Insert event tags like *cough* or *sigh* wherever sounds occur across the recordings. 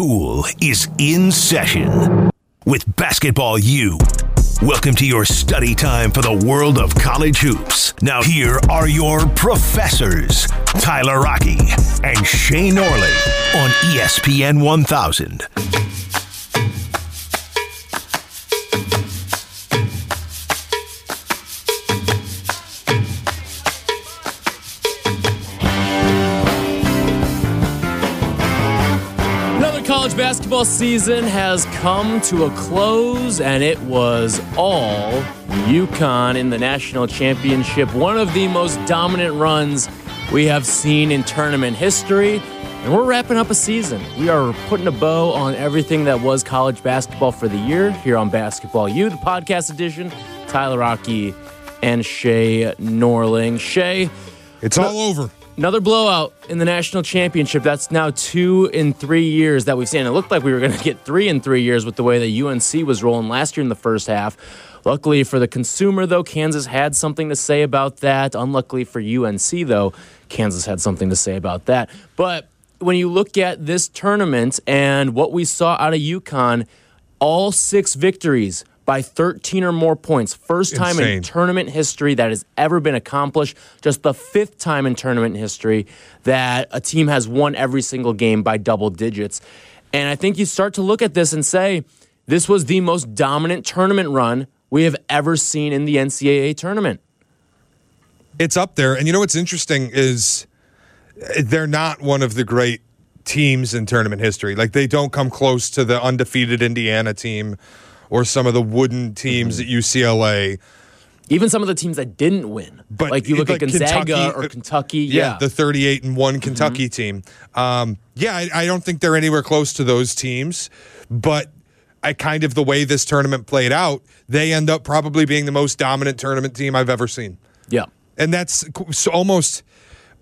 School is in session with Basketball U. Welcome to your study time for the world of college hoops. Now, here are your professors, Tyler Rocky and Shane Norling on ESPN 1000. Basketball season has come to a close, and it was all UConn in the national championship. One of the most dominant runs we have seen in tournament history. And we're wrapping up a season. We are putting a bow on everything that was college basketball for the year here on Basketball U, the podcast edition. Tyler Rocky and Shay Norling. Shay, It's all over. Another blowout in the national championship. That's now two in three years that we've seen. It looked like we were going to get three in three years with the way that UNC was rolling last year in the first half. Luckily for the consumer, though, Kansas had something to say about that. Unluckily for UNC, though, Kansas had something to say about that. But when you look at this tournament and what we saw out of UConn, all six victories by 13 or more points. First time in tournament history that has ever been accomplished. Just the fifth time in tournament history that a team has won every single game by double digits. And I think you start to look at this and say, this was the most dominant tournament run we have ever seen in the NCAA tournament. It's up there. And you know what's interesting is uh, they're not one of the great teams in tournament history. Like they don't come close to the undefeated Indiana team or some of the wooden teams Mm-hmm. at UCLA. Even some of the teams that didn't win, But like you look like at Gonzaga Kentucky- or Kentucky, Yeah, yeah, Mm-hmm. the 38 and one Kentucky team. Um, yeah, I, I don't think they're anywhere close to those teams, but I kind of the way this tournament played out, they end up probably being the most dominant tournament team I've ever seen. yeah. and that's almost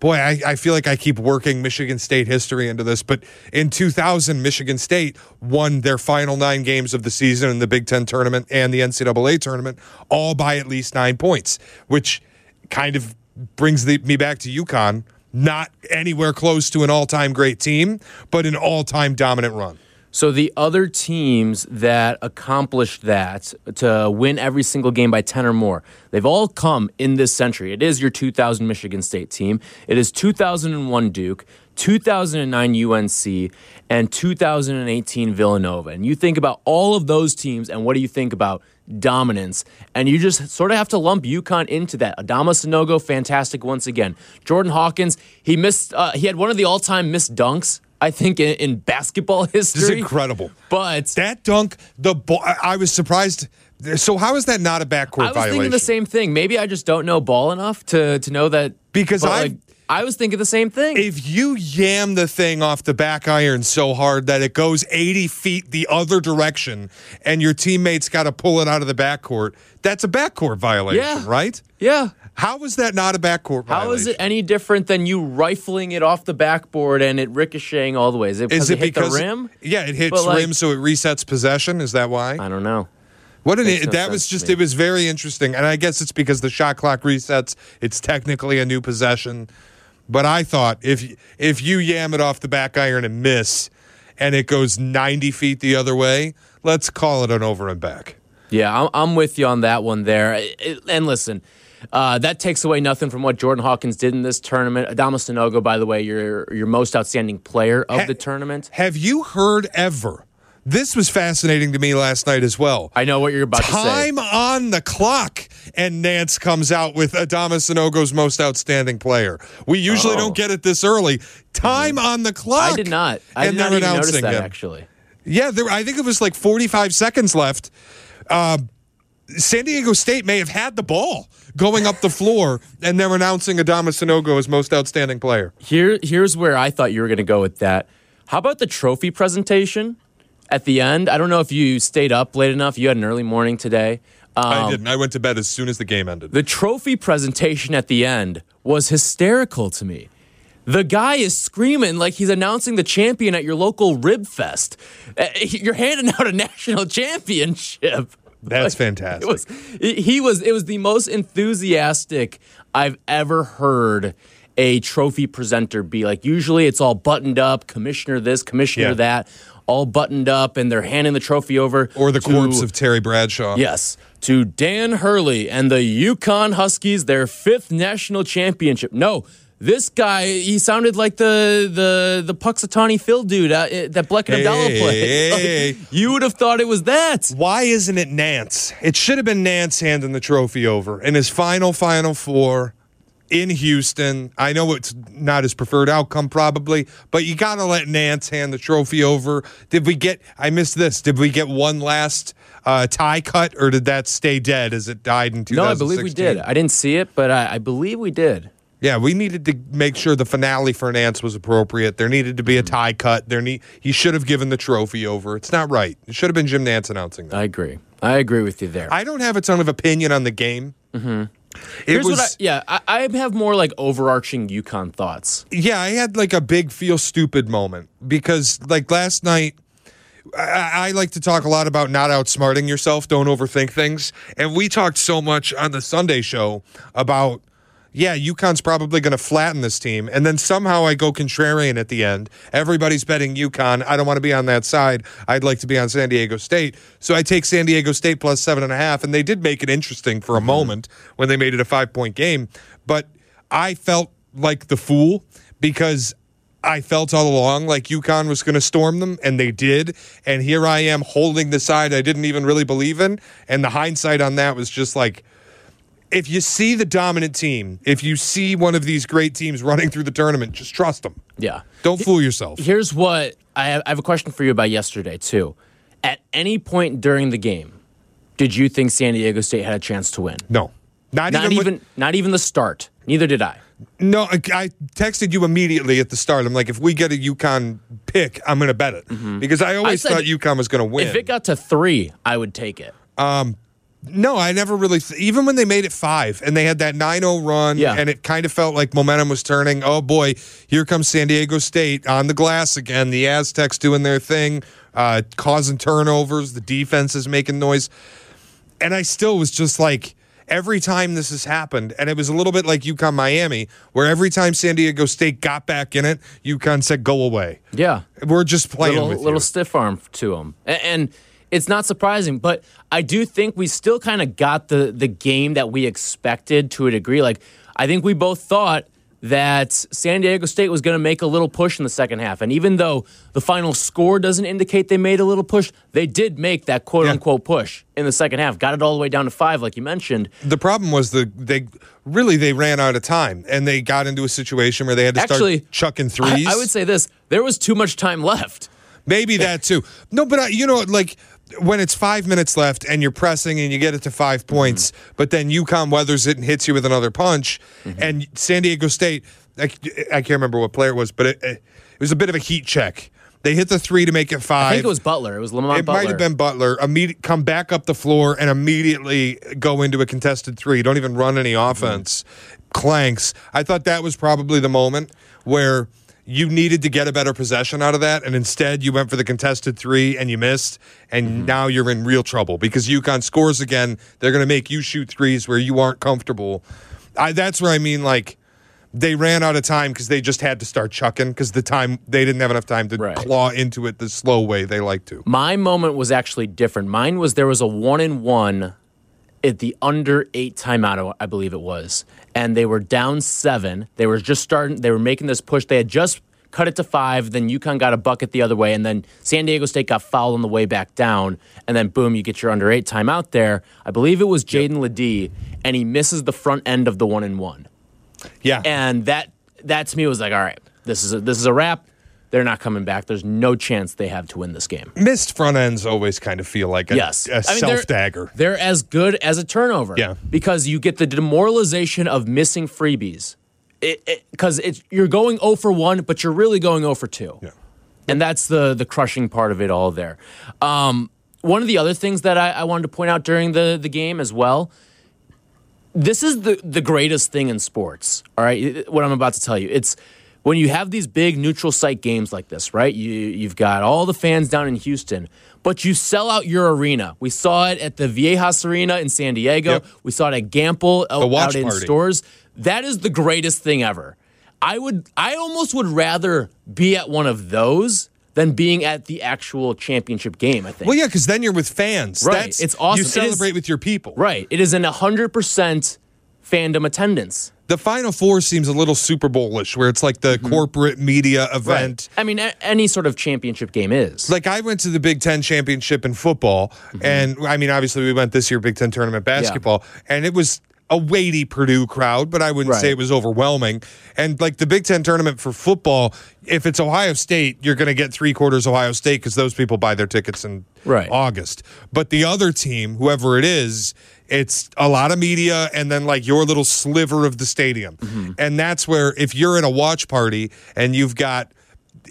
boy I, I feel like i keep working michigan state history into this but in 2000 michigan state won their final nine games of the season in the big ten tournament and the ncaa tournament all by at least nine points which kind of brings the, me back to UConn. not anywhere close to an all-time great team but an all-time dominant run So the other teams that accomplished that to win every single game by 10 or more, they've all come in this century. It is your 2000 Michigan State team. It is 2001 Duke, 2009 UNC, and 2018 Villanova. And you think about all of those teams and what do you think about dominance? And you just sort of have to lump UConn into that. Adama Sanogo, fantastic once again. Jordan Hawkins, he missed uh, he had one of the all-time missed dunks I think in, in basketball history. *laughs* this is incredible But that dunk the ball I was surprised so how is that not a backcourt violation? I was violation thinking the same thing. Maybe I just don't know ball enough to to know that. Because I- like, I was thinking the same thing. if you yam the thing off the back iron so hard that it goes 80 feet the other direction and your teammates got to pull it out of the backcourt, that's a backcourt violation, Yeah. right? yeah. How is that not a backcourt violation? How is it any different than you rifling it off the backboard and it ricocheting all the way? Is it because Is it it hit because the rim? Yeah, it hits like- rim, so it resets possession. Is that why? I don't know. What an no that was just it was very interesting, and I guess it's because the shot clock resets. It's technically a new possession, but I thought if if you yam it off the back iron and miss, and it goes ninety feet the other way, let's call it an over and back. Yeah, I'm, I'm with you on that one there. It- and listen, uh, that takes away nothing from what Jordan Hawkins did in this tournament. Adama Sanogo, by the way, your your most outstanding player of Ha- the tournament. Have you heard ever? This was fascinating to me last night as well. I know what you're about to say. Time on the clock, and Nantz comes out with Adama Sanogo's most outstanding player. We usually Oh. don't get it this early. Time on the clock. I did not. I and did not they're even notice announcing that him. actually. Yeah, there, I think it was like 45 seconds left. Uh, San Diego State may have had the ball going up the floor, and they're announcing Adama Sanogo as most outstanding player. Here, here's where I thought you were going to go with that. How about the trophy presentation at the end? I don't know if you stayed up late enough. You had an early morning today. Um, I didn't. I went to bed as soon as the game ended. The trophy presentation at the end was hysterical to me. The guy is screaming like he's announcing the champion at your local rib fest. Uh, You're handing out a *laughs* national championship. *laughs* That's It fantastic. was he was it was the most enthusiastic I've ever heard a trophy presenter be. Like usually it's all buttoned up, commissioner this, commissioner Yeah. that. all buttoned up and they're handing the trophy over. Or the to- corpse of Terry Bradshaw. Yes, to Dan Hurley and the UConn Huskies, their fifth national championship. No, this guy, he sounded like the the the Punxsutawney Phil dude uh, that Bleck and Hey, Abdallah played. *laughs* hey, Like, you would have thought it was that. Why isn't it Nantz? It should have been Nantz handing the trophy over in his final Final Four in Houston. I know it's not his preferred outcome, probably, but you got to let Nantz hand the trophy over. Did we get? I missed this. Did we get one last uh, tie cut, or did that stay dead as it died in 2016? No, I believe we did. I didn't see it, but I, I believe we did. Yeah, we needed to make sure the finale for Nantz was appropriate. There needed to be a tie cut. There need he should have given the trophy over. It's not right. It should have been Jim Nantz announcing that. I agree. I agree with you there. I don't have a ton of opinion on the game. Mm-hmm. It Here's was what I, yeah, I, I have more like overarching UConn thoughts. yeah. I had like a big feel stupid moment because like last night. I, I like to talk a lot about not outsmarting yourself. Don't overthink things. And we talked so much on the Sunday show about yeah, UConn's probably going to flatten this team. And then somehow I go contrarian at the end. Everybody's betting UConn. I don't want to be on that side. I'd like to be on San Diego State. So I take San Diego State plus seven and a half. And they did make it interesting for a mm-hmm. moment when they made it a five point game. But I felt like the fool because I felt all along like UConn was going to storm them, and they did. And here I am holding the side I didn't even really believe in. And the hindsight on that was just like, if you see the dominant team, if you see one of these great teams running through the tournament, just trust them. Yeah. Don't fool yourself. Here's what I have, I have a question for you about yesterday, too. At any point during the game, did you think San Diego State had a chance to win? No, not, Not even. even, when- not even the start. Neither did I. no, I I texted you immediately at the start. I'm like, if we get a UConn pick, I'm going to bet it because I always Mm-hmm. said thought UConn was going to win. If it got to three, I would take it. No, I never really. Th- even when they made it five and they had that 9-0 run, Yeah. and it kind of felt like momentum was turning. Oh boy, here comes San Diego State on the glass again. The Aztecs doing their thing, uh, causing turnovers. The defense is making noise, and I still was just like. Every time this has happened, and it was a little bit like UConn Miami, where every time San Diego State got back in it, UConn said, "Go away." Yeah. We're just playing little, little stiff arm to them. and, and it's not surprising. But I do think we still kind of got the the game that we expected to a degree. Like I think we both thought that San Diego State was going to make a little push in the second half, and even though the final score doesn't indicate they made a little push, they did make that quote Yeah. unquote push in the second half. Got it all the way down to five, like you mentioned. the problem was the they really they ran out of time and they got into a situation where they had to Actually, start chucking I, threes. I would say this: there was too much time left. maybe that too. No, but I, you know, like when it's five minutes left and you're pressing and you get it to five mm-hmm. points, but then UConn weathers it and hits you with another punch, mm-hmm. and San Diego State. I, I can't remember what player it was, but it, it was a bit of a heat check. They hit the three to make it five. I think it was Butler. It was Lamont It Butler. might have been Butler. Immediate, come back up the floor and immediately go into a contested three. Don't even run any mm-hmm. offense. Clanks. I thought that was probably the moment where you needed to get a better possession out of that, and instead you went for the contested three and you missed, and mm-hmm. now you're in real trouble because UConn scores again. They're going to make you shoot threes where you aren't comfortable. I, that's where I mean, like. They ran out of time because they just had to start chucking because the time they didn't have enough time to Right. claw into it the slow way they like to. My moment was actually different. Mine was there was a one and one at the under eight timeout, I believe it was, and they were down seven. They were just starting. They were making this push. They had just cut it to five. Then UConn got a bucket the other way, and then San Diego State got fouled on the way back down. And then boom, you get your under eight timeout there. I believe it was Jaedon LeDee, and he misses the front end of the one and one. Yeah. And that that to me was like, all right, this is a, this is a wrap. They're not coming back. There's no chance they have to win this game. missed front ends always kind of feel like a, Yes, a I mean, self they're- dagger. They're as good as a turnover. Yeah. because you get the demoralization of missing freebies. Because it's you're going 0 for one, but you're really going 0 for two. Yeah. and that's the the crushing part of it all. There. Um, one of the other things that I, I wanted to point out during the the game as well. This is the the greatest thing in sports. All right, what I'm about to tell you. It's when you have these big neutral site games like this, right? You you've got all the fans down in Houston, but you sell out your arena. We saw it at the Viejas Arena in San Diego. Yep. We saw it at Gampel out, out in party. stores. That is the greatest thing ever. I would I almost would rather be at one of those than being at the actual championship game. I think. Well, yeah, because then you're with fans. Right. That's, It's awesome. You It is- celebrate with your people. Right. It is an 100% fandom attendance. The Final Four seems a little Super Bowlish, where it's like the mm-hmm. corporate media event. I mean, a- any sort of championship game is. Like I went to the Big Ten championship in football, mm-hmm. and I mean, obviously we went this year Big Ten tournament basketball, and it was a weighty Purdue crowd, but I wouldn't say it was overwhelming. And like the Big Ten tournament for football, if it's Ohio State, you're going to get three quarters Ohio State because those people buy their tickets in Right. August. But the other team, whoever it is, it's a lot of media and then like your little sliver of the stadium. Mm-hmm. And that's where if you're at a watch party and you've got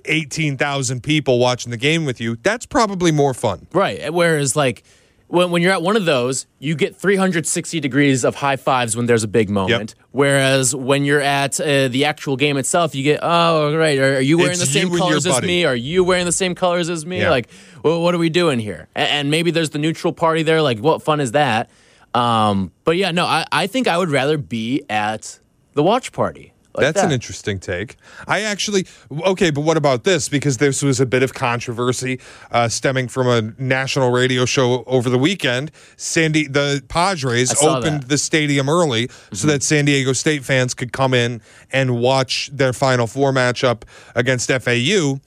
18,000 people watching the game with you, that's probably more fun. Right. Whereas, like, when, when you're at one of those, you get 360 degrees of high fives when there's a big moment. Whereas when you're at uh, the actual game itself, you get, oh, right. Are, are you wearing It's the same you and your colors as buddy. me? Are you wearing the same colors as me? Yeah. Like, well, what are we doing here? And, and maybe there's the neutral party there. Like, what fun is that? Um, but yeah, no, I, I think I would rather be at the watch party. like That's an interesting take. I actually okay, but what about this? Because this was a bit of controversy uh, stemming from a national radio show over the weekend. Sandy, the Padres opened that. the stadium early so that San Diego State fans could come in and watch their Final Four matchup against FAU.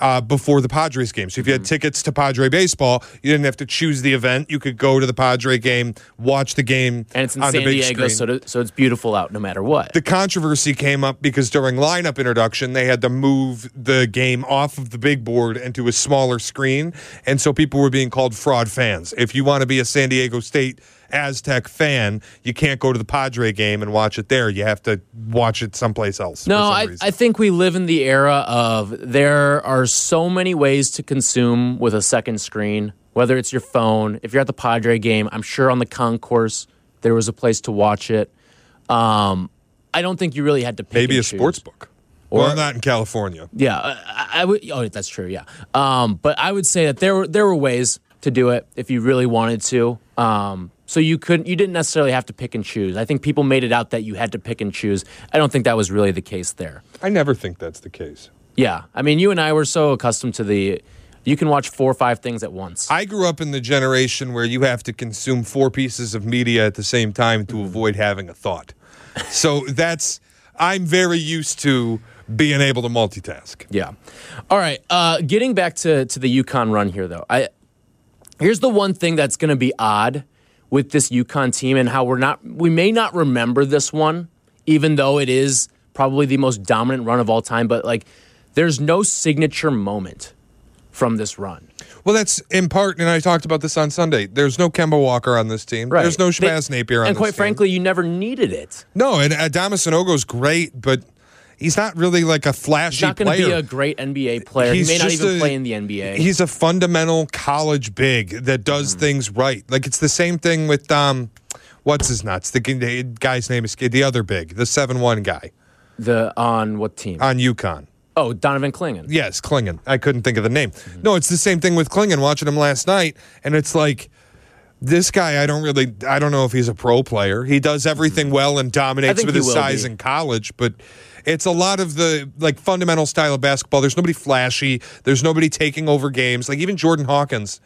Uh, before the Padres game. So if you had tickets to Padre baseball, you didn't have to choose the event. You could go to the Padre game, watch the game And it's in San Diego, so, to, so it's beautiful out no matter what. The controversy came up because during lineup introduction, they had to move the game off of the big board into a smaller screen. And so people were being called fraud fans. If you want to be a San Diego State Aztec fan, you can't go to the Padre game and watch it there. You have to watch it someplace else. for No, some I, reason. I think we live in the era of there are so many ways to consume with a second screen, whether it's your phone. If you're at the Padre game, I'm sure on the concourse there was a place to watch it. Um, I don't think you really had to pick Maybe a choose. sports book. well, not in California. Yeah, I, I would. Oh, that's true. Yeah, um, but I would say that there were there were ways to do it if you really wanted to. Um, so you couldn't. You didn't necessarily have to pick and choose. I think people made it out that you had to pick and choose. I don't think that was really the case there. I never think that's the case. Yeah, I mean, you and I were so accustomed to the. You can watch four or five things at once. I grew up in the generation where you have to consume four pieces of media at the same time to avoid having a thought. So that's I'm very used to being able to multitask. Yeah. All right. Uh, getting back to to the UConn run here, though. I here's the one thing that's going to be odd with this UConn team and how we're not. We may not remember this one, even though it is probably the most dominant run of all time. But like, there's no signature moment from this run. Well, that's in part, and I talked about this on Sunday. There's no Kemba Walker on this team. There's no They- Shabazz Napier on And this quite team. frankly, you never needed it. no, and uh, Adamas Sanogo's great, but he's not really like a flashy He's not going to be a great NBA player. He's he may not even a- play in the NBA. He's a fundamental college big that does Mm-hmm. things right. Like it's the same thing with um, what's his nuts? The, the guy's name is the other big, the seven one guy the on what team? on UConn. oh, Donovan Clingan. Yes, Clingan. I couldn't think of the name. Mm-hmm. No, it's the same thing with Clingan. Watching him last night, and it's like this guy. I don't really. I don't know if he's a pro player. He does everything well and dominates with his size be. in college, but. It's a lot of the like fundamental style of basketball. There's nobody flashy. There's nobody taking over games. Like even Jordan Hawkins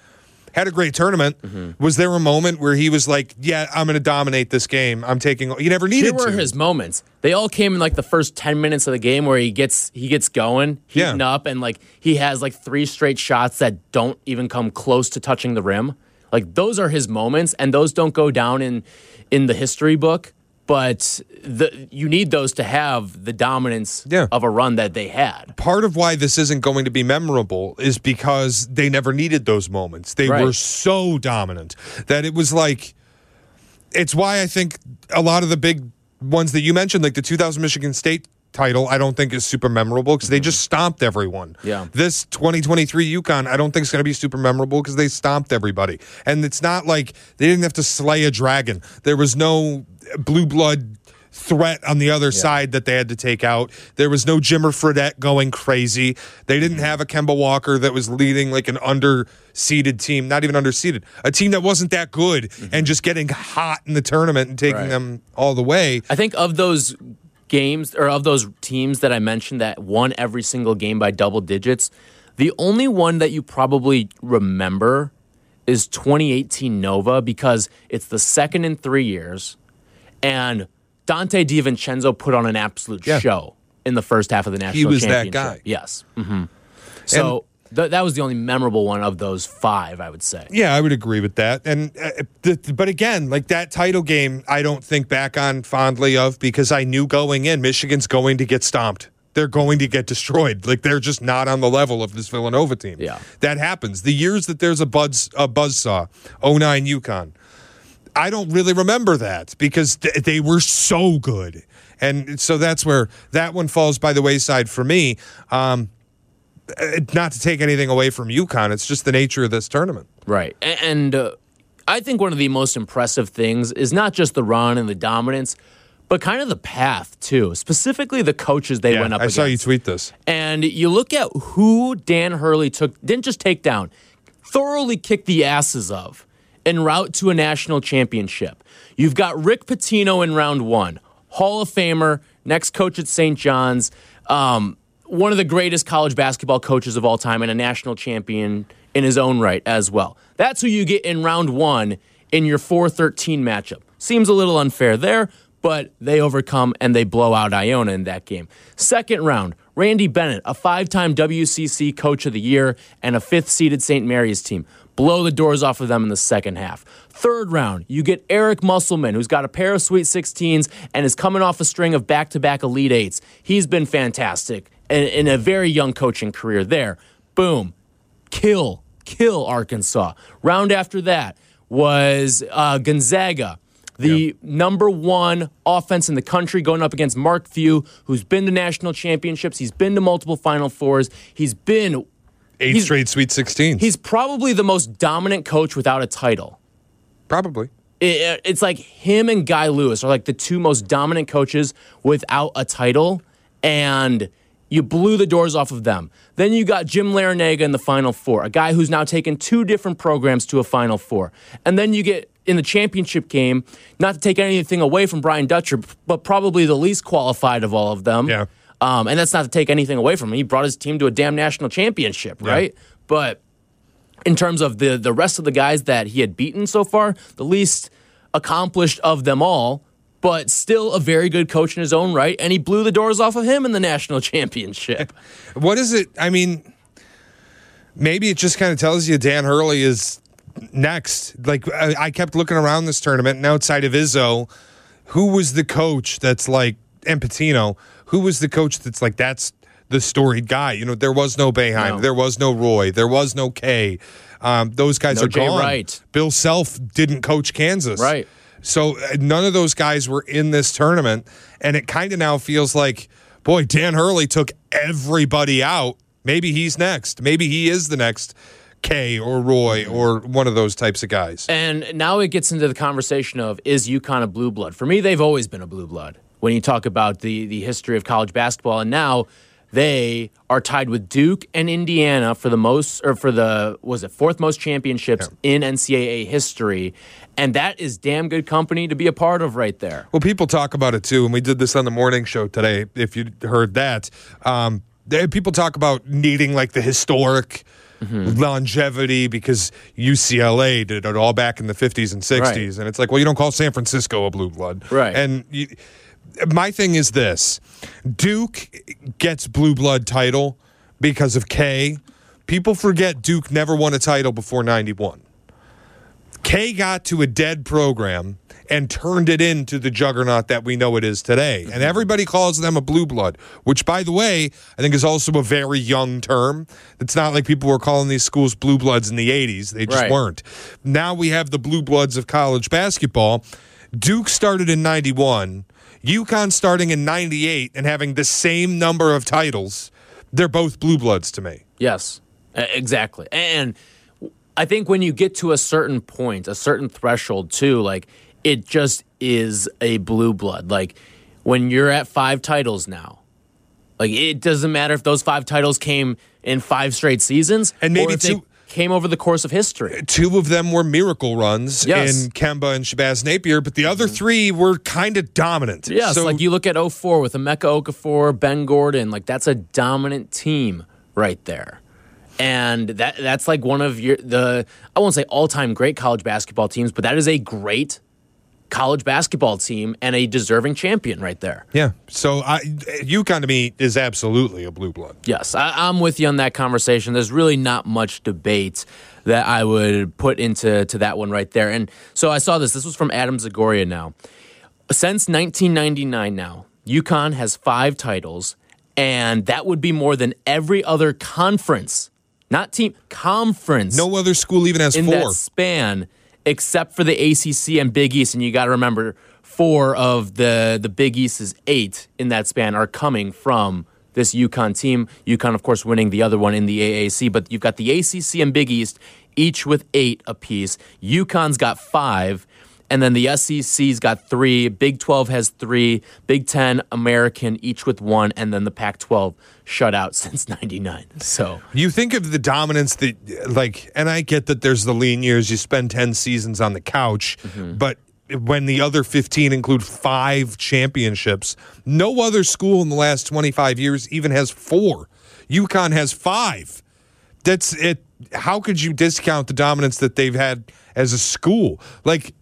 had a great tournament. Mm-hmm. Was there a moment where he was like, "Yeah, I'm going to dominate this game. I'm taking." He never Here needed were to. his moments. They all came in like the first ten minutes of the game where he gets he gets going, Yeah. heating up, and like he has like three straight shots that don't even come close to touching the rim. Like those are his moments, and those don't go down in in the history book. But the you need those to have the dominance Yeah. of a run that they had. part of why this isn't going to be memorable is because they never needed those moments. They Right. were so dominant that it was like it's why I think a lot of the big ones that you mentioned, like the 2000 Michigan State title, I don't think is super memorable because they mm-hmm. just stomped everyone. Yeah. This 2023 UConn, I don't think is going to be super memorable because they stomped everybody. And it's not like they didn't have to slay a dragon. There was no blue blood threat on the other side that they had to take out. There was no Jimmer Fredette going crazy. They didn't mm-hmm. have a Kemba Walker that was leading like an underseeded team, not even underseeded, a team that wasn't that good mm-hmm. and just getting hot in the tournament and taking Right. them all the way. I think of those games or of those teams that I mentioned that won every single game by double digits, The only one that you probably remember is 2018 Nova because it's the second in three years, and Donte DiVincenzo put on an absolute Yeah. show in the first half of the national He was that guy. Yes. hmm So th- that was the only memorable one of those five, I would say. Yeah, I would agree with that. And uh, th- but again, like that title game, I don't think back on fondly of because I knew going in, Michigan's going to get stomped. They're going to get destroyed. Like they're just not on the level of this Villanova team. Yeah. that happens. The years that there's a buzz a buzzsaw, 09 UConn. I don't really remember that because th- they were so good. And so that's where that one falls by the wayside for me. Um, not to take anything away from UConn, it's just the nature of this tournament. Right. And uh, I think one of the most impressive things is not just the run and the dominance, but kind of the path, too. Specifically, the coaches they went up against. I against. saw you tweet this. And you look at who Dan Hurley took, didn't just take down, thoroughly kicked the asses of en route to a national championship. You've got Rick Pitino in round one, Hall of Famer, next coach at St. John's, um, one of the greatest college basketball coaches of all time, and a national champion in his own right as well. That's who you get in round one in your 4 13 matchup. Seems a little unfair there, but they overcome and they blow out Iona in that game. Second round, Randy Bennett, a five time WCC Coach of the Year and a fifth seeded St. Mary's team. Blow the doors off of them in the second half. Third round, you get Eric Musselman, who's got a pair of Sweet 16s and is coming off a string of back to back Elite Eights. He's been fantastic in, in a very young coaching career there. Boom. Kill, kill Arkansas. Round after that was uh, Gonzaga the number one offense in the country going up against Mark Few, who's been to national championships. He's been to multiple Final Fours. He's been, Eight He's- straight Sweet 16s. he's probably the most dominant coach without a title. Probably. It- it's like him and Guy Lewis are like the two most dominant coaches without a title, and you blew the doors off of them. Then you got Jim Larrañaga in the Final Four, a guy who's now taken two different programs to a Final Four. And then you get in the championship game, not to take anything away from Brian Dutcher, but probably the least qualified of all of them. Yeah. Um, and that's not to take anything away from him. He brought his team to a damn national championship, right? But in terms of the the rest of the guys that he had beaten so far, the least accomplished of them all, but still a very good coach in his own right, and he blew the doors off of him in the national *laughs* championship. What is it? I mean, maybe it just kind of tells you Dan Hurley is next. Like, I, I kept looking around this tournament, and outside of Izzo, who was the coach that's like, and Pitino, who was the coach that's like, that's the storied guy? You know, there was no Boeheim, No. there was no Roy, there was no K. Um, those guys No are Jay gone. Wright. Bill Self didn't coach Kansas. Right. So uh, none of those guys were in this tournament, and it kind of now feels like, boy, Dan Hurley took everybody out. Maybe he's next. Maybe he is the next K or Roy or one of those types of guys. And now it gets into the conversation of is UConn a blue blood? For me, they've always been a blue blood when you talk about the the history of college basketball, and now they are tied with Duke and Indiana for the most or for the was it fourth most championships in NCAA history, and that is damn good company to be a part of right there. Well, people talk about it too, and we did this on the morning show today. If you heard that, um, there- people talk about needing like the historic longevity because UCLA did it all back in the 50s and 60s, Right. and it's like, well, you don't call San Francisco a blue blood, Right. And you, my thing is this: Duke gets blue blood title because of K. People forget Duke never won a title before '91. K got to a dead program and turned it into the juggernaut that we know it is today. And everybody calls them a blue blood, which, by the way, I think is also a very young term. It's not like people were calling these schools blue bloods in the 80s, they just Right. weren't. Now we have the blue bloods of college basketball. Duke started in 91, UConn starting in 98 and having the same number of titles. They're both blue bloods to me. Yes, exactly. And I think when you get to a certain point, a certain threshold, too, like it just is a blue blood. Like when you're at five titles now, like it doesn't matter if those five titles came in five straight seasons, And maybe or if they two- came over the course of history. two of them were miracle runs Yes. in Kemba and Shabazz Napier, but the other mm-hmm. three were kind of dominant. Yes, so, like you look at 04 with Emeka Okafor, Ben Gordon, like that's a dominant team right there. and that that's like one of your the I won't say all time great college basketball teams, but that is a great college basketball team and a deserving champion right there. Yeah. So I, UConn to me is absolutely a blue blood. Yes, I, I'm with you on that conversation. There's really not much debate that I would put into to that one right there. And so I saw this. This was from Adam Zagoria now. Since 1999 now, UConn has five titles, and that would be more than every other conference, not team, conference. No other school even has in four. that span except for the ACC and Big East. And you got to remember, four of the the Big East's eight in that span are coming from this UConn team. UConn, of course, winning the other one in the AAC, but you've got the ACC and Big East, each with eight apiece. UConn's got five. And then the SEC's got three. Big 12 has three. Big 10, American, each with one. And then the Pac 12 shut out *laughs* since 99. So You think of the dominance that, like, and I get that there's the lean years, you spend 10 seasons on the couch, Mm-hmm. but when the other 15 include five championships, no other school in the last 25 years even has four. UConn has five. That's it. How could you discount the dominance that they've had as a school? Like,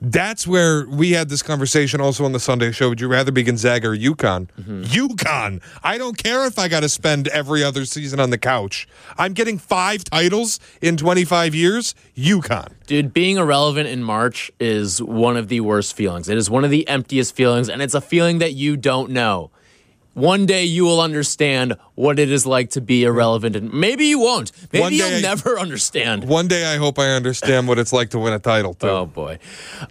that's where we had this conversation also on the Sunday show. Would you rather be Gonzaga or UConn? Mm-hmm. UConn. I don't care if I got to spend every other season on the couch. I'm getting five titles in 25 years. UConn. Dude, being irrelevant in March is one of the worst feelings. It is one of the emptiest feelings, and it's a feeling that you don't know. One day you will understand what it is like to be irrelevant, and maybe you won't. Maybe One you'll never *laughs* understand. One day I hope I understand what it's like to win a title, too. Oh boy.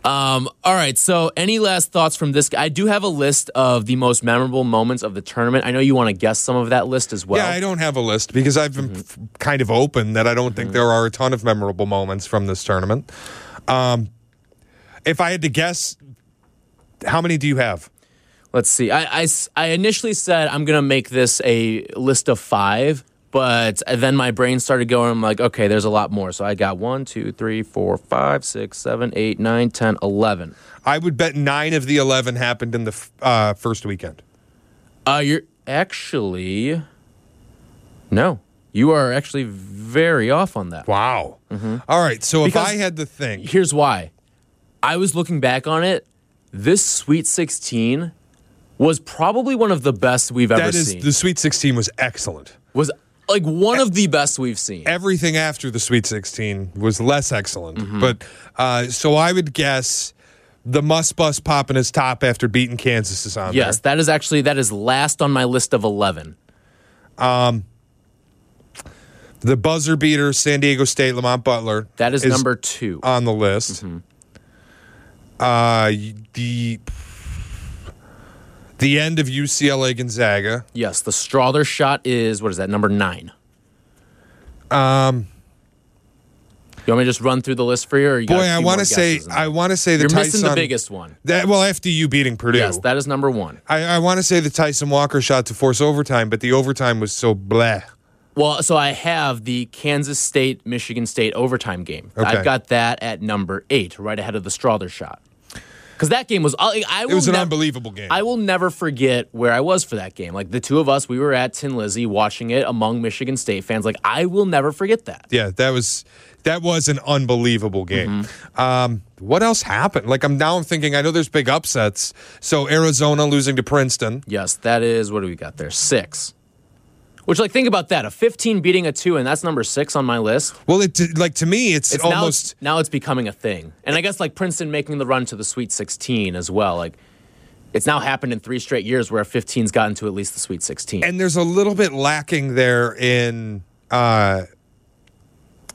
Um, all right. So, any last thoughts from this? Guy? I do have a list of the most memorable moments of the tournament. I know you want to guess some of that list as well. Yeah, I don't have a list because I've been f- kind of open that I don't think there are a ton of memorable moments from this tournament. Um, if I had to guess, how many do you have? Let's see. I I initially said I'm going to make this a list of five, but then my brain started going. I'm like, okay, there's a lot more. So I got one, two, three, four, five, six, seven, eight, nine, ten, eleven. I would bet nine of the 11 happened in the f- uh, first weekend. Uh, you're actually no. You are actually very off on that. Wow. All right. So if I had to think, Here's why. I was looking back on it. This Sweet 16 was probably one of the best we've ever that is seen. the Sweet 16 was excellent. was like one of the best we've seen. Everything after the Sweet 16 was less excellent. Mm-hmm. But uh, so I would guess the Muss Bus popping his top after beating Kansas is on Yes, that is actually that is last on my list of 11. there. The buzzer beater, San Diego State, Lamont Butler. That is, number 2. on the list. Mm-hmm. Uh, the the end of UCLA Gonzaga. yes, the Strawther shot is what is that? Number 9. Um, You want me to just run through the list for you or you boy, I want to say I want to say the You're Tyson, missing the biggest one. That, well, FDU beating Purdue. Yes, that is number 1. I, I want to say the Tyson Walker shot to force overtime, but the overtime was so bleh. Well, so I have the Kansas State Michigan State overtime game. Okay. I've got that at number 8, right ahead of the Strawther shot. Cuz that game was I, I It was an nev- unbelievable game. I will never forget where I was for that game. Like the two of us, we were at Tin Lizzy watching it among Michigan State fans. Like I will never forget that. yeah, that was that was an unbelievable game. Mm-hmm. Um, what else happened? Like I'm now I'm thinking I know there's big upsets. So Arizona losing to Princeton. Yes, that is what do we got there? Six. Which, like, think about that. A 15 beating a two, and that's number six on my list. Well, it like to me it's, It's now, almost it's, now it's becoming a thing. And I guess like Princeton making the run to the Sweet 16 as well. Like, it's now happened in three straight years where a 15's gotten to at least the Sweet 16. and there's a little bit lacking there in uh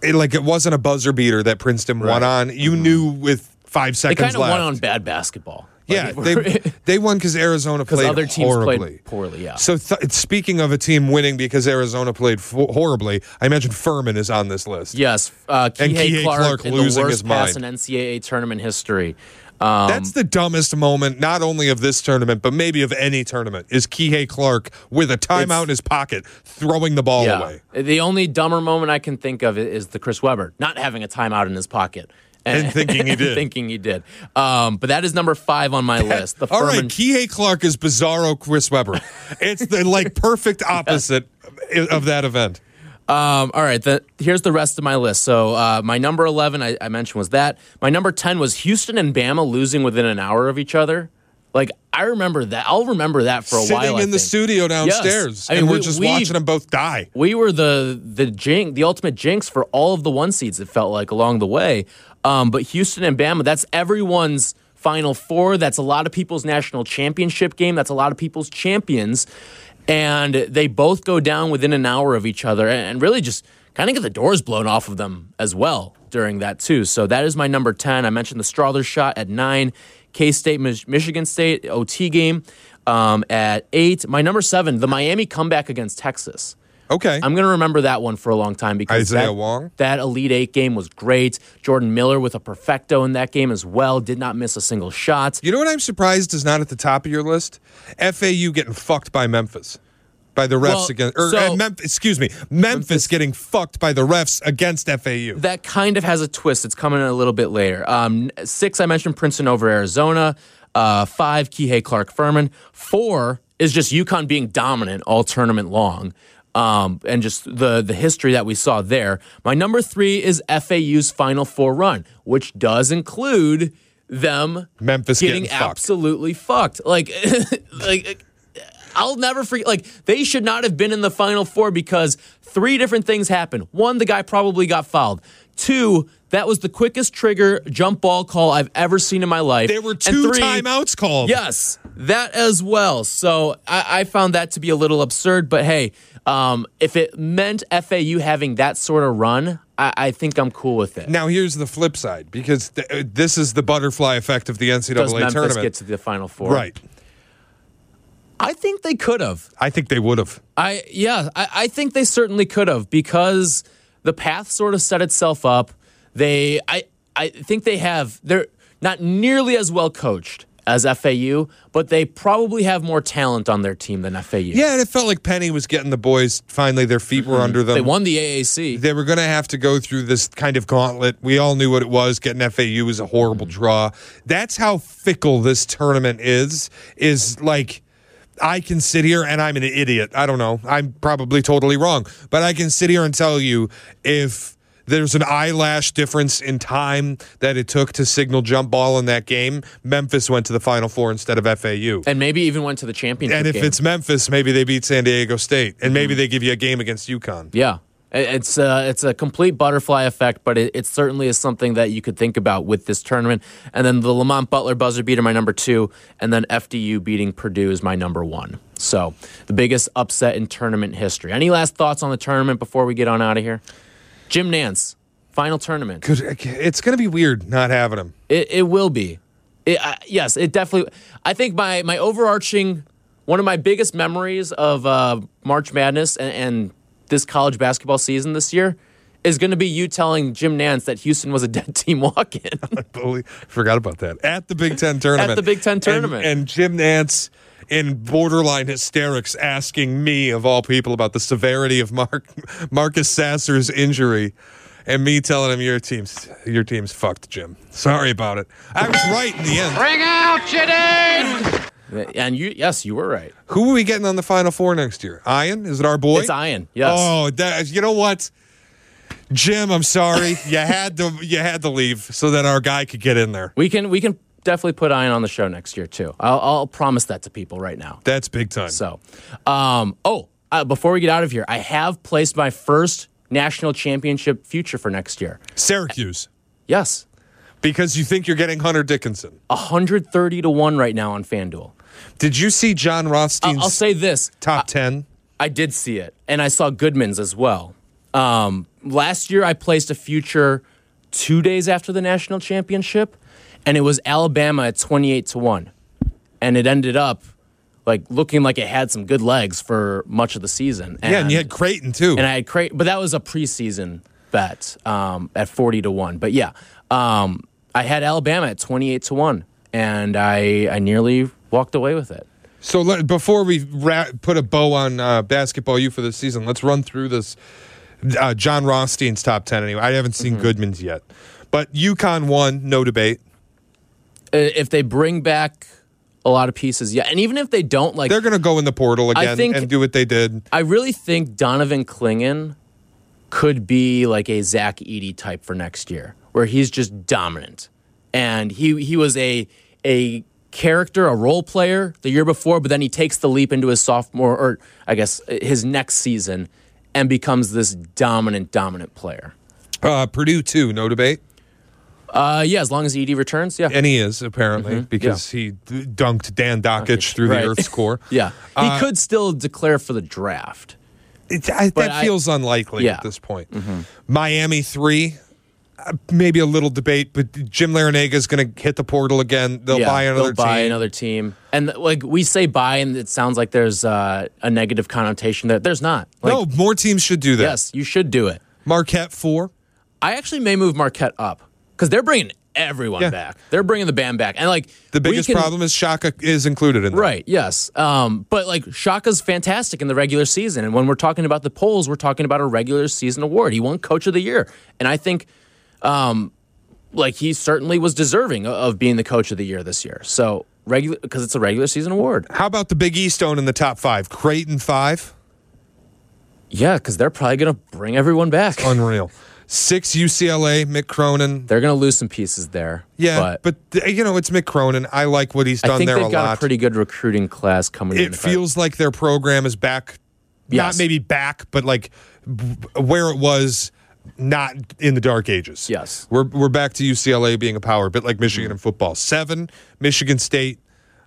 it, like it wasn't a buzzer beater that Princeton won on. You knew with five they seconds kind of won on bad basketball. Yeah, they *laughs* they won because Arizona played. because other teams horribly. played poorly. Yeah. So th- speaking of a team winning because Arizona played f- horribly, I imagine Furman is on this list. yes, uh, And Kihei Clark, Clark in losing the worst his pass mind. in NCAA tournament history. Um, That's the dumbest moment, not only of this tournament, but maybe of any tournament, is Kihei Clark with a timeout in his pocket, throwing the ball yeah. away. The only dumber moment I can think of is the Chris Webber not having a timeout in his pocket. And thinking he *laughs* did. thinking he did. Um, but that is number five on my list. The All right, Kihei Clark is bizarro Chris Webber. it's the like *laughs* perfect opposite of that event. Um, all right, the, here's the rest of my list. So uh, my number 11, I, I mentioned, was that. My number 10 was Houston and Bama losing within an hour of each other. Like I remember that. I'll remember that for a Sitting while. I in the studio downstairs, I mean, and we're just we- watching them both die. we were the the jinx, the ultimate jinx for all of the one seeds. It felt like along the way. Um, but Houston and Bama, that's everyone's Final Four. That's a lot of people's national championship game. That's a lot of people's champions, and they both go down within an hour of each other, and, really just kind of get the doors blown off of them as well during that too. So that is my number ten. I mentioned the Strawther shot at nine. K State, Michigan State OT game um, at eight. My number seven, the Miami comeback against Texas. Okay. I'm going to remember that one for a long time because Isaiah that, Wong? that Elite Eight game was great. Jordan Miller with a perfecto in that game as well. Did not miss a single shot. you know what I'm surprised is not at the top of your list? FAU getting fucked by Memphis. By the refs Well, against, or so- uh, Memphis, excuse me, Memphis, getting fucked by the refs against FAU. That kind of has a twist. It's coming a little bit later. Um, six, I mentioned Princeton over Arizona. Uh, five, Kihei Clark Furman. Four is just UConn being dominant all tournament long. Um, and just the the history that we saw there. My number three is FAU's Final Four run, which does include them Memphis getting, getting fucked. absolutely fucked. Like, *laughs* like I'll never forget. Like they should not have been in the Final Four because three different things happened. One, the guy probably got fouled. Two, that was the quickest trigger jump ball call I've ever seen in my life. There were two three, timeouts called. Yes, that as well. So I, I found that to be a little absurd. But hey, um, if it meant FAU having that sort of run, I, I think I'm cool with it. Now here's the flip side because th- uh, this is the butterfly effect of the NCAA Does Memphis tournament. get to the Final Four? right. I think they could have. I think they would have. I yeah, I, I think they certainly could have because the path sort of set itself up. They I I think they have they're not nearly as well coached as FAU, but they probably have more talent on their team than FAU. Yeah, and it felt like Penny was getting the boys finally their feet were mm-hmm. under them. They won the AAC. they were going to have to go through this kind of gauntlet. We all knew what it was. Getting FAU was a horrible mm-hmm. draw. That's how fickle this tournament is. Is like I can sit here and I'm an idiot. I don't know. I'm probably totally wrong, but I can sit here and tell you if there's an eyelash difference in time that it took to signal jump ball in that game. Memphis went to the Final Four instead of FAU. and maybe even went to the championship And if game. it's Memphis, maybe they beat San Diego State, and mm-hmm. maybe they give you a game against UConn. Yeah. It- It's a, it's a complete butterfly effect, but it, it certainly is something that you could think about with this tournament. And then the Lamont Butler buzzer beater, my number two, and then FDU beating Purdue is my number one. So the biggest upset in tournament history. Any last thoughts on the tournament before we get on out of here? Jim Nantz, final tournament. It's going to be weird not having him. It, it will be. It, uh, yes, it definitely. I think my my overarching one of my biggest memories of uh, March Madness and, and this college basketball season this year is going to be you telling Jim Nantz that Houston was a dead team walk-in. *laughs* Believe- Forgot about that. At the Big Ten tournament. At the Big Ten tournament. And, Jim Nantz in borderline hysterics asking me, of all people, about the severity of Mark *laughs* Marcus Sasser's injury. And me telling him your team's your team's fucked, Jim. Sorry about it. I was right in the end. Bring out Jadine! And you, yes, you were right. Who are we getting on the Final Four next year? Ian? Is it our boy? It's Ian. Yes. Oh, that, you know what, Jim? I'm sorry. *laughs* you had to you had to leave so that our guy could get in there. We can we can definitely put Ian on the show next year too. I'll, I'll promise that to people right now. That's big time. So, um, oh, uh, before we get out of here, I have placed my first national championship future for next year. Syracuse, Yes, because you think you're getting Hunter Dickinson. 130 to 1 right now on FanDuel. Did you see Jon Rothstein's I'll, I'll say this top ten? I did see it, and I saw Goodman's as well. Um, last year, I placed a future two days after the national championship, and it was Alabama at 28 to 1. And it ended up like looking like it had some good legs for much of the season. yeah, and you had Creighton too. and I had cra- but that was a preseason bet um, at forty to one. But yeah, um, I had Alabama at twenty eight to one, and I I nearly walked away with it. so let, before we ra- put a bow on uh, basketball U for the season, let's run through this. Uh, Jon Rothstein's top ten. Anyway, I haven't seen Goodman's yet, but UConn won, no debate. If they bring back a lot of pieces, yeah, and even if they don't, like They're going to go in the portal again think- and do what they did. I really think Donovan Clingan could be like a Zach Edey type for next year, where he's just dominant. And he he was a a character, a role player the year before, but then he takes the leap into his sophomore or I guess his next season and becomes this dominant, dominant player. Uh, Purdue too, no debate. Uh, yeah, as long as Edey returns, yeah. And he is apparently because he dunked Dan Dakich through Right. the Earth's *laughs* core. Yeah. He Uh, could still declare for the draft. It, I, that I- feels unlikely Yeah. at this point. Miami three, maybe a little debate, but Jim Larrañaga is going to hit the portal again. They'll yeah, buy another they'll buy team. another team. And like we say buy and it sounds like there's uh, a negative connotation there. There's not. Like, no, more teams should do that. Yes, you should do it. Marquette four. I actually may move Marquette up because they're bringing everyone Yeah. back. They're bringing the band back, and like The biggest can- problem is Shaka is included in that. Right. Yes. Um, but like Shaka's fantastic in the regular season, and when we're talking about the polls, we're talking about a regular season award. He won Coach of the Year, and I think, um, like he certainly was deserving of being the Coach of the Year this year. So regular because it's a regular season award. How about the Big East Stone in the top five? Creighton five. Yeah, because they're probably going to bring everyone back. *laughs* Unreal. Six UCLA, Mick Cronin. they're going to lose some pieces there. Yeah, but, but, you know it's Mick Cronin. I like what he's I done think there they've a got lot. a pretty good recruiting class coming in. it I- feels like their program is back. Not maybe back, but like where it was not in the dark ages. Yes. We're we're back to UCLA being a power, a bit like Michigan in football. Seven, Michigan State,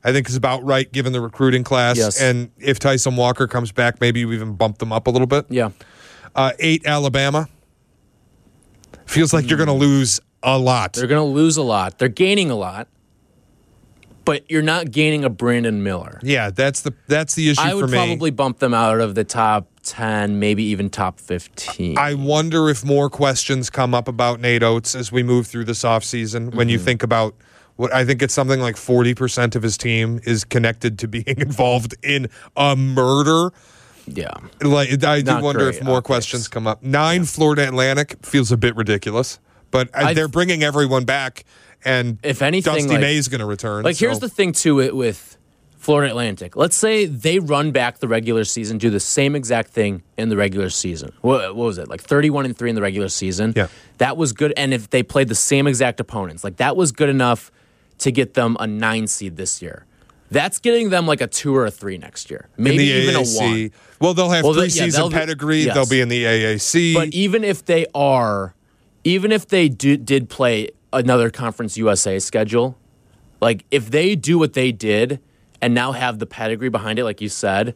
I think is about right given the recruiting class. Yes. And if Tyson Walker comes back, maybe you even bump them up a little bit. yeah. Uh, eight, Alabama. Feels like you're going to lose a lot. They're going to lose a lot. They're gaining a lot, but you're not gaining a Brandon Miller. yeah, that's the that's the issue I for would me. probably bump them out of the top 10, maybe even top 15. I wonder if more questions come up about Nate Oats as we move through this offseason. When you Mm-hmm. think about what I think it's something like 40% of his team is connected to being *laughs* involved in a murder. yeah. Like I do Not wonder if more questions come up. Nine Florida Atlantic feels a bit ridiculous, but uh, I- they're bringing everyone back, and If anything, Dusty like- May is going to return. Like, here's the thing, too, it, with Florida Atlantic. Let's say they run back the regular season, do the same exact thing in the regular season. What, what was it? Like 31 and 3 in the regular season? Yeah. That was good. And if they played the same exact opponents, like, that was good enough to get them a nine seed this year. That's getting them like a two or a three next year. Maybe even AAC. a one. Well, they'll have Well, they- yeah, preseason pedigree. yes. They'll be in the AAC. But even if they are, even if they do, did play another Conference USA schedule, like if they do what they did and now have the pedigree behind it, like you said,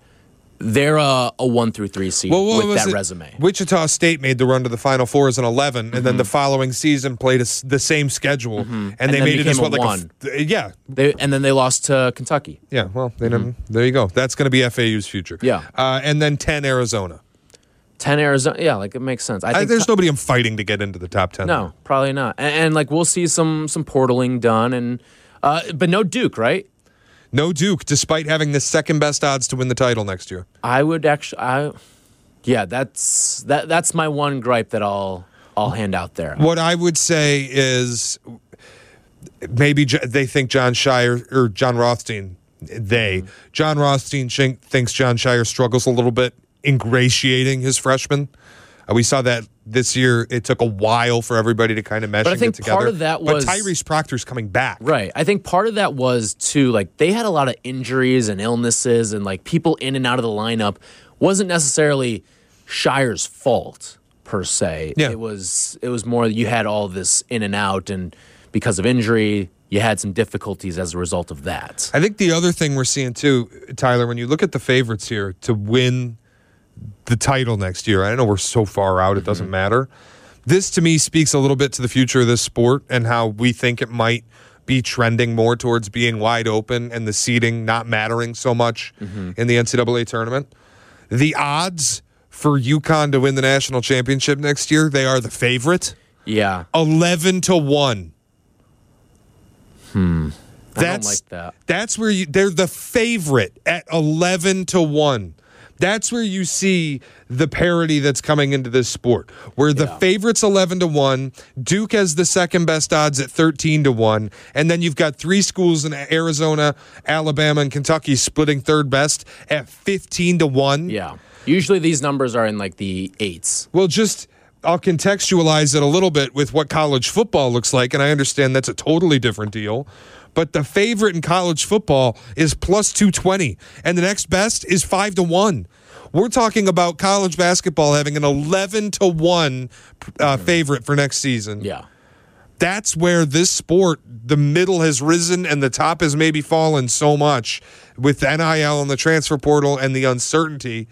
they're a, a one through three seed Well, with that it? resume. Wichita State made the run to the Final Four as an 11, and Mm-hmm. then the following season played a the same schedule, and, they And then made it as what a like a f- yeah, They, and then they lost to Kentucky. yeah. Well, they didn't. There you go. That's going to be FAU's future. Mm-hmm. Yeah. uh, and then 10 Arizona. 10 Arizona. Yeah, like it makes sense. I I, think there's nobody I'm fighting to get into the top 10. no, probably not. And, and like we'll see some some portaling done and uh, but no Duke, right? no Duke, despite having the second best odds to win the title next year. I would actually I yeah, that's that that's my one gripe that I'll I'll hand out there. What I would say is maybe J- they think Jon Scheyer or Jon Rothstein, they, Mm-hmm. Jon Rothstein think- thinks Jon Scheyer struggles a little bit ingratiating his freshmen. Uh, we saw that this year. It took a while for everybody to kind of mesh But I and think get together. part of that was- but Tyrese Proctor's coming back. Right. I think part of that was too like they had a lot of injuries and illnesses and like people in and out of the lineup wasn't necessarily Scheyer's fault per se. Yeah. It was it was more you had all this in and out and because of injury you had some difficulties as a result of that. I think the other thing we're seeing too, Tyler, when you look at the favorites here to win the title next year, I know we're so far out, it doesn't matter. This to me speaks a little bit to the future of this sport and how we think it might be trending more towards being wide open and the seating not mattering so much in the NCAA tournament. The odds for UConn to win the national championship next year, they are the favorite. Yeah. 11 to 1. Hmm. I don't like that. That's where you they're the favorite at 11 to 1. That's where you see the parity that's coming into this sport. Where the Yeah. favorites 11 to 1, Duke has the second best odds at 13 to 1, and then you've got three schools in Arizona, Alabama and Kentucky splitting third best at 15 to 1. Yeah. Usually these numbers are in like the eights. Well, just I'll contextualize it a little bit with what college football looks like, and I understand that's a totally different deal. But the favorite in college football is plus 220, and the next best is 5 to 1. We're talking about college basketball having an 11 to 1 uh, favorite for next season. Yeah. That's where this sport, the middle has risen and the top has maybe fallen so much with NIL and the transfer portal and the uncertainty.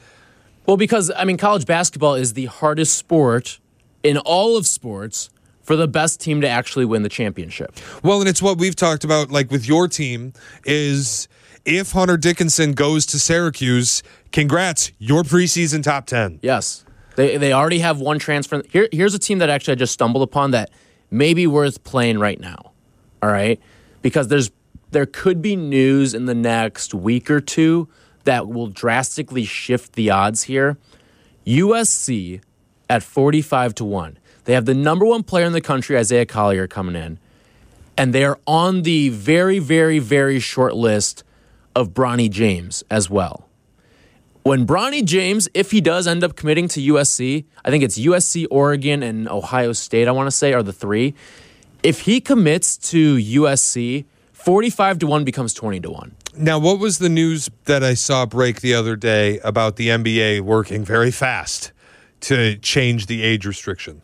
Well, because I mean, college basketball is the hardest sport in all of sports for the best team to actually win the championship. Well, and it's what we've talked about, like with your team, is if Hunter Dickinson goes to Syracuse, congrats, your preseason top 10. Yes. They, they already have one transfer. Here, here's a team that actually I just stumbled upon that may be worth playing right now. All right? Because there's there could be news in the next week or two that will drastically shift the odds here. USC at 45 to 1. They have the number one player in the country, Isaiah Collier, coming in. And they are on the very, very, very short list of Bronny James as well. When Bronny James, if he does end up committing to USC, I think it's USC, Oregon, and Ohio State, I want to say, are the three. If he commits to USC, 45 to 1 becomes 20 to 1. Now, what was the news that I saw break the other day about the NBA working very fast to change the age restriction?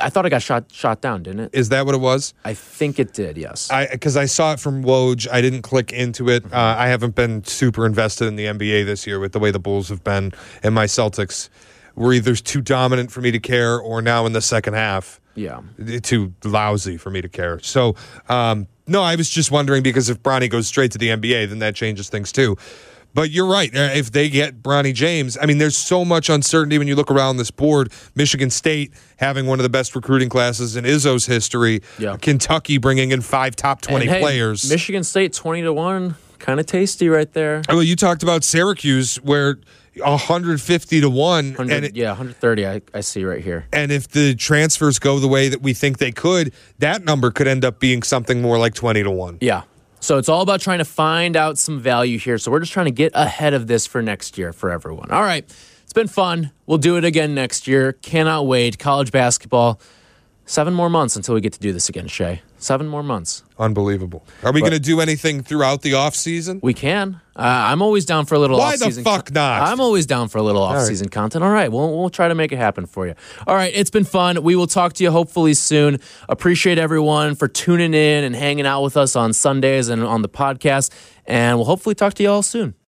I thought it got shot shot down, didn't it? Is that what it was? I think it did. Yes. I because I saw it from Woj. I didn't click into it. Uh, I haven't been super invested in the NBA this year with the way the Bulls have been, and my Celtics were either too dominant for me to care, or now in the second half, yeah. too lousy for me to care. So, um, no, I was just wondering because if Bronny goes straight to the NBA, then that changes things too. But you're right. Uh, If they get Bronny James, I mean, there's so much uncertainty when you look around this board. Michigan State having one of the best recruiting classes in Izzo's history. Yeah. Kentucky bringing in five top 20 And, hey, players. Michigan State 20 to 1. Kind of tasty right there. well, you talked about Syracuse where 150 to 1. 100, And, it, yeah, 130 I, I see right here. and if the transfers go the way that we think they could, that number could end up being something more like 20 to 1. Yeah. So it's all about trying to find out some value here. So we're just trying to get ahead of this for next year for everyone. All right. It's been fun. We'll do it again next year. Cannot wait. College basketball. Seven more months until we get to do this again, Shay. Seven more months. Unbelievable. Are we going to do anything throughout the offseason? We can. Uh, I'm always down for a little Why off the season. fuck not? I'm always down for a little off season content. All right, we'll, we'll try to make it happen for you. All right, it's been fun. We will talk to you hopefully soon. Appreciate everyone for tuning in and hanging out with us on Sundays and on the podcast. And we'll hopefully talk to you all soon.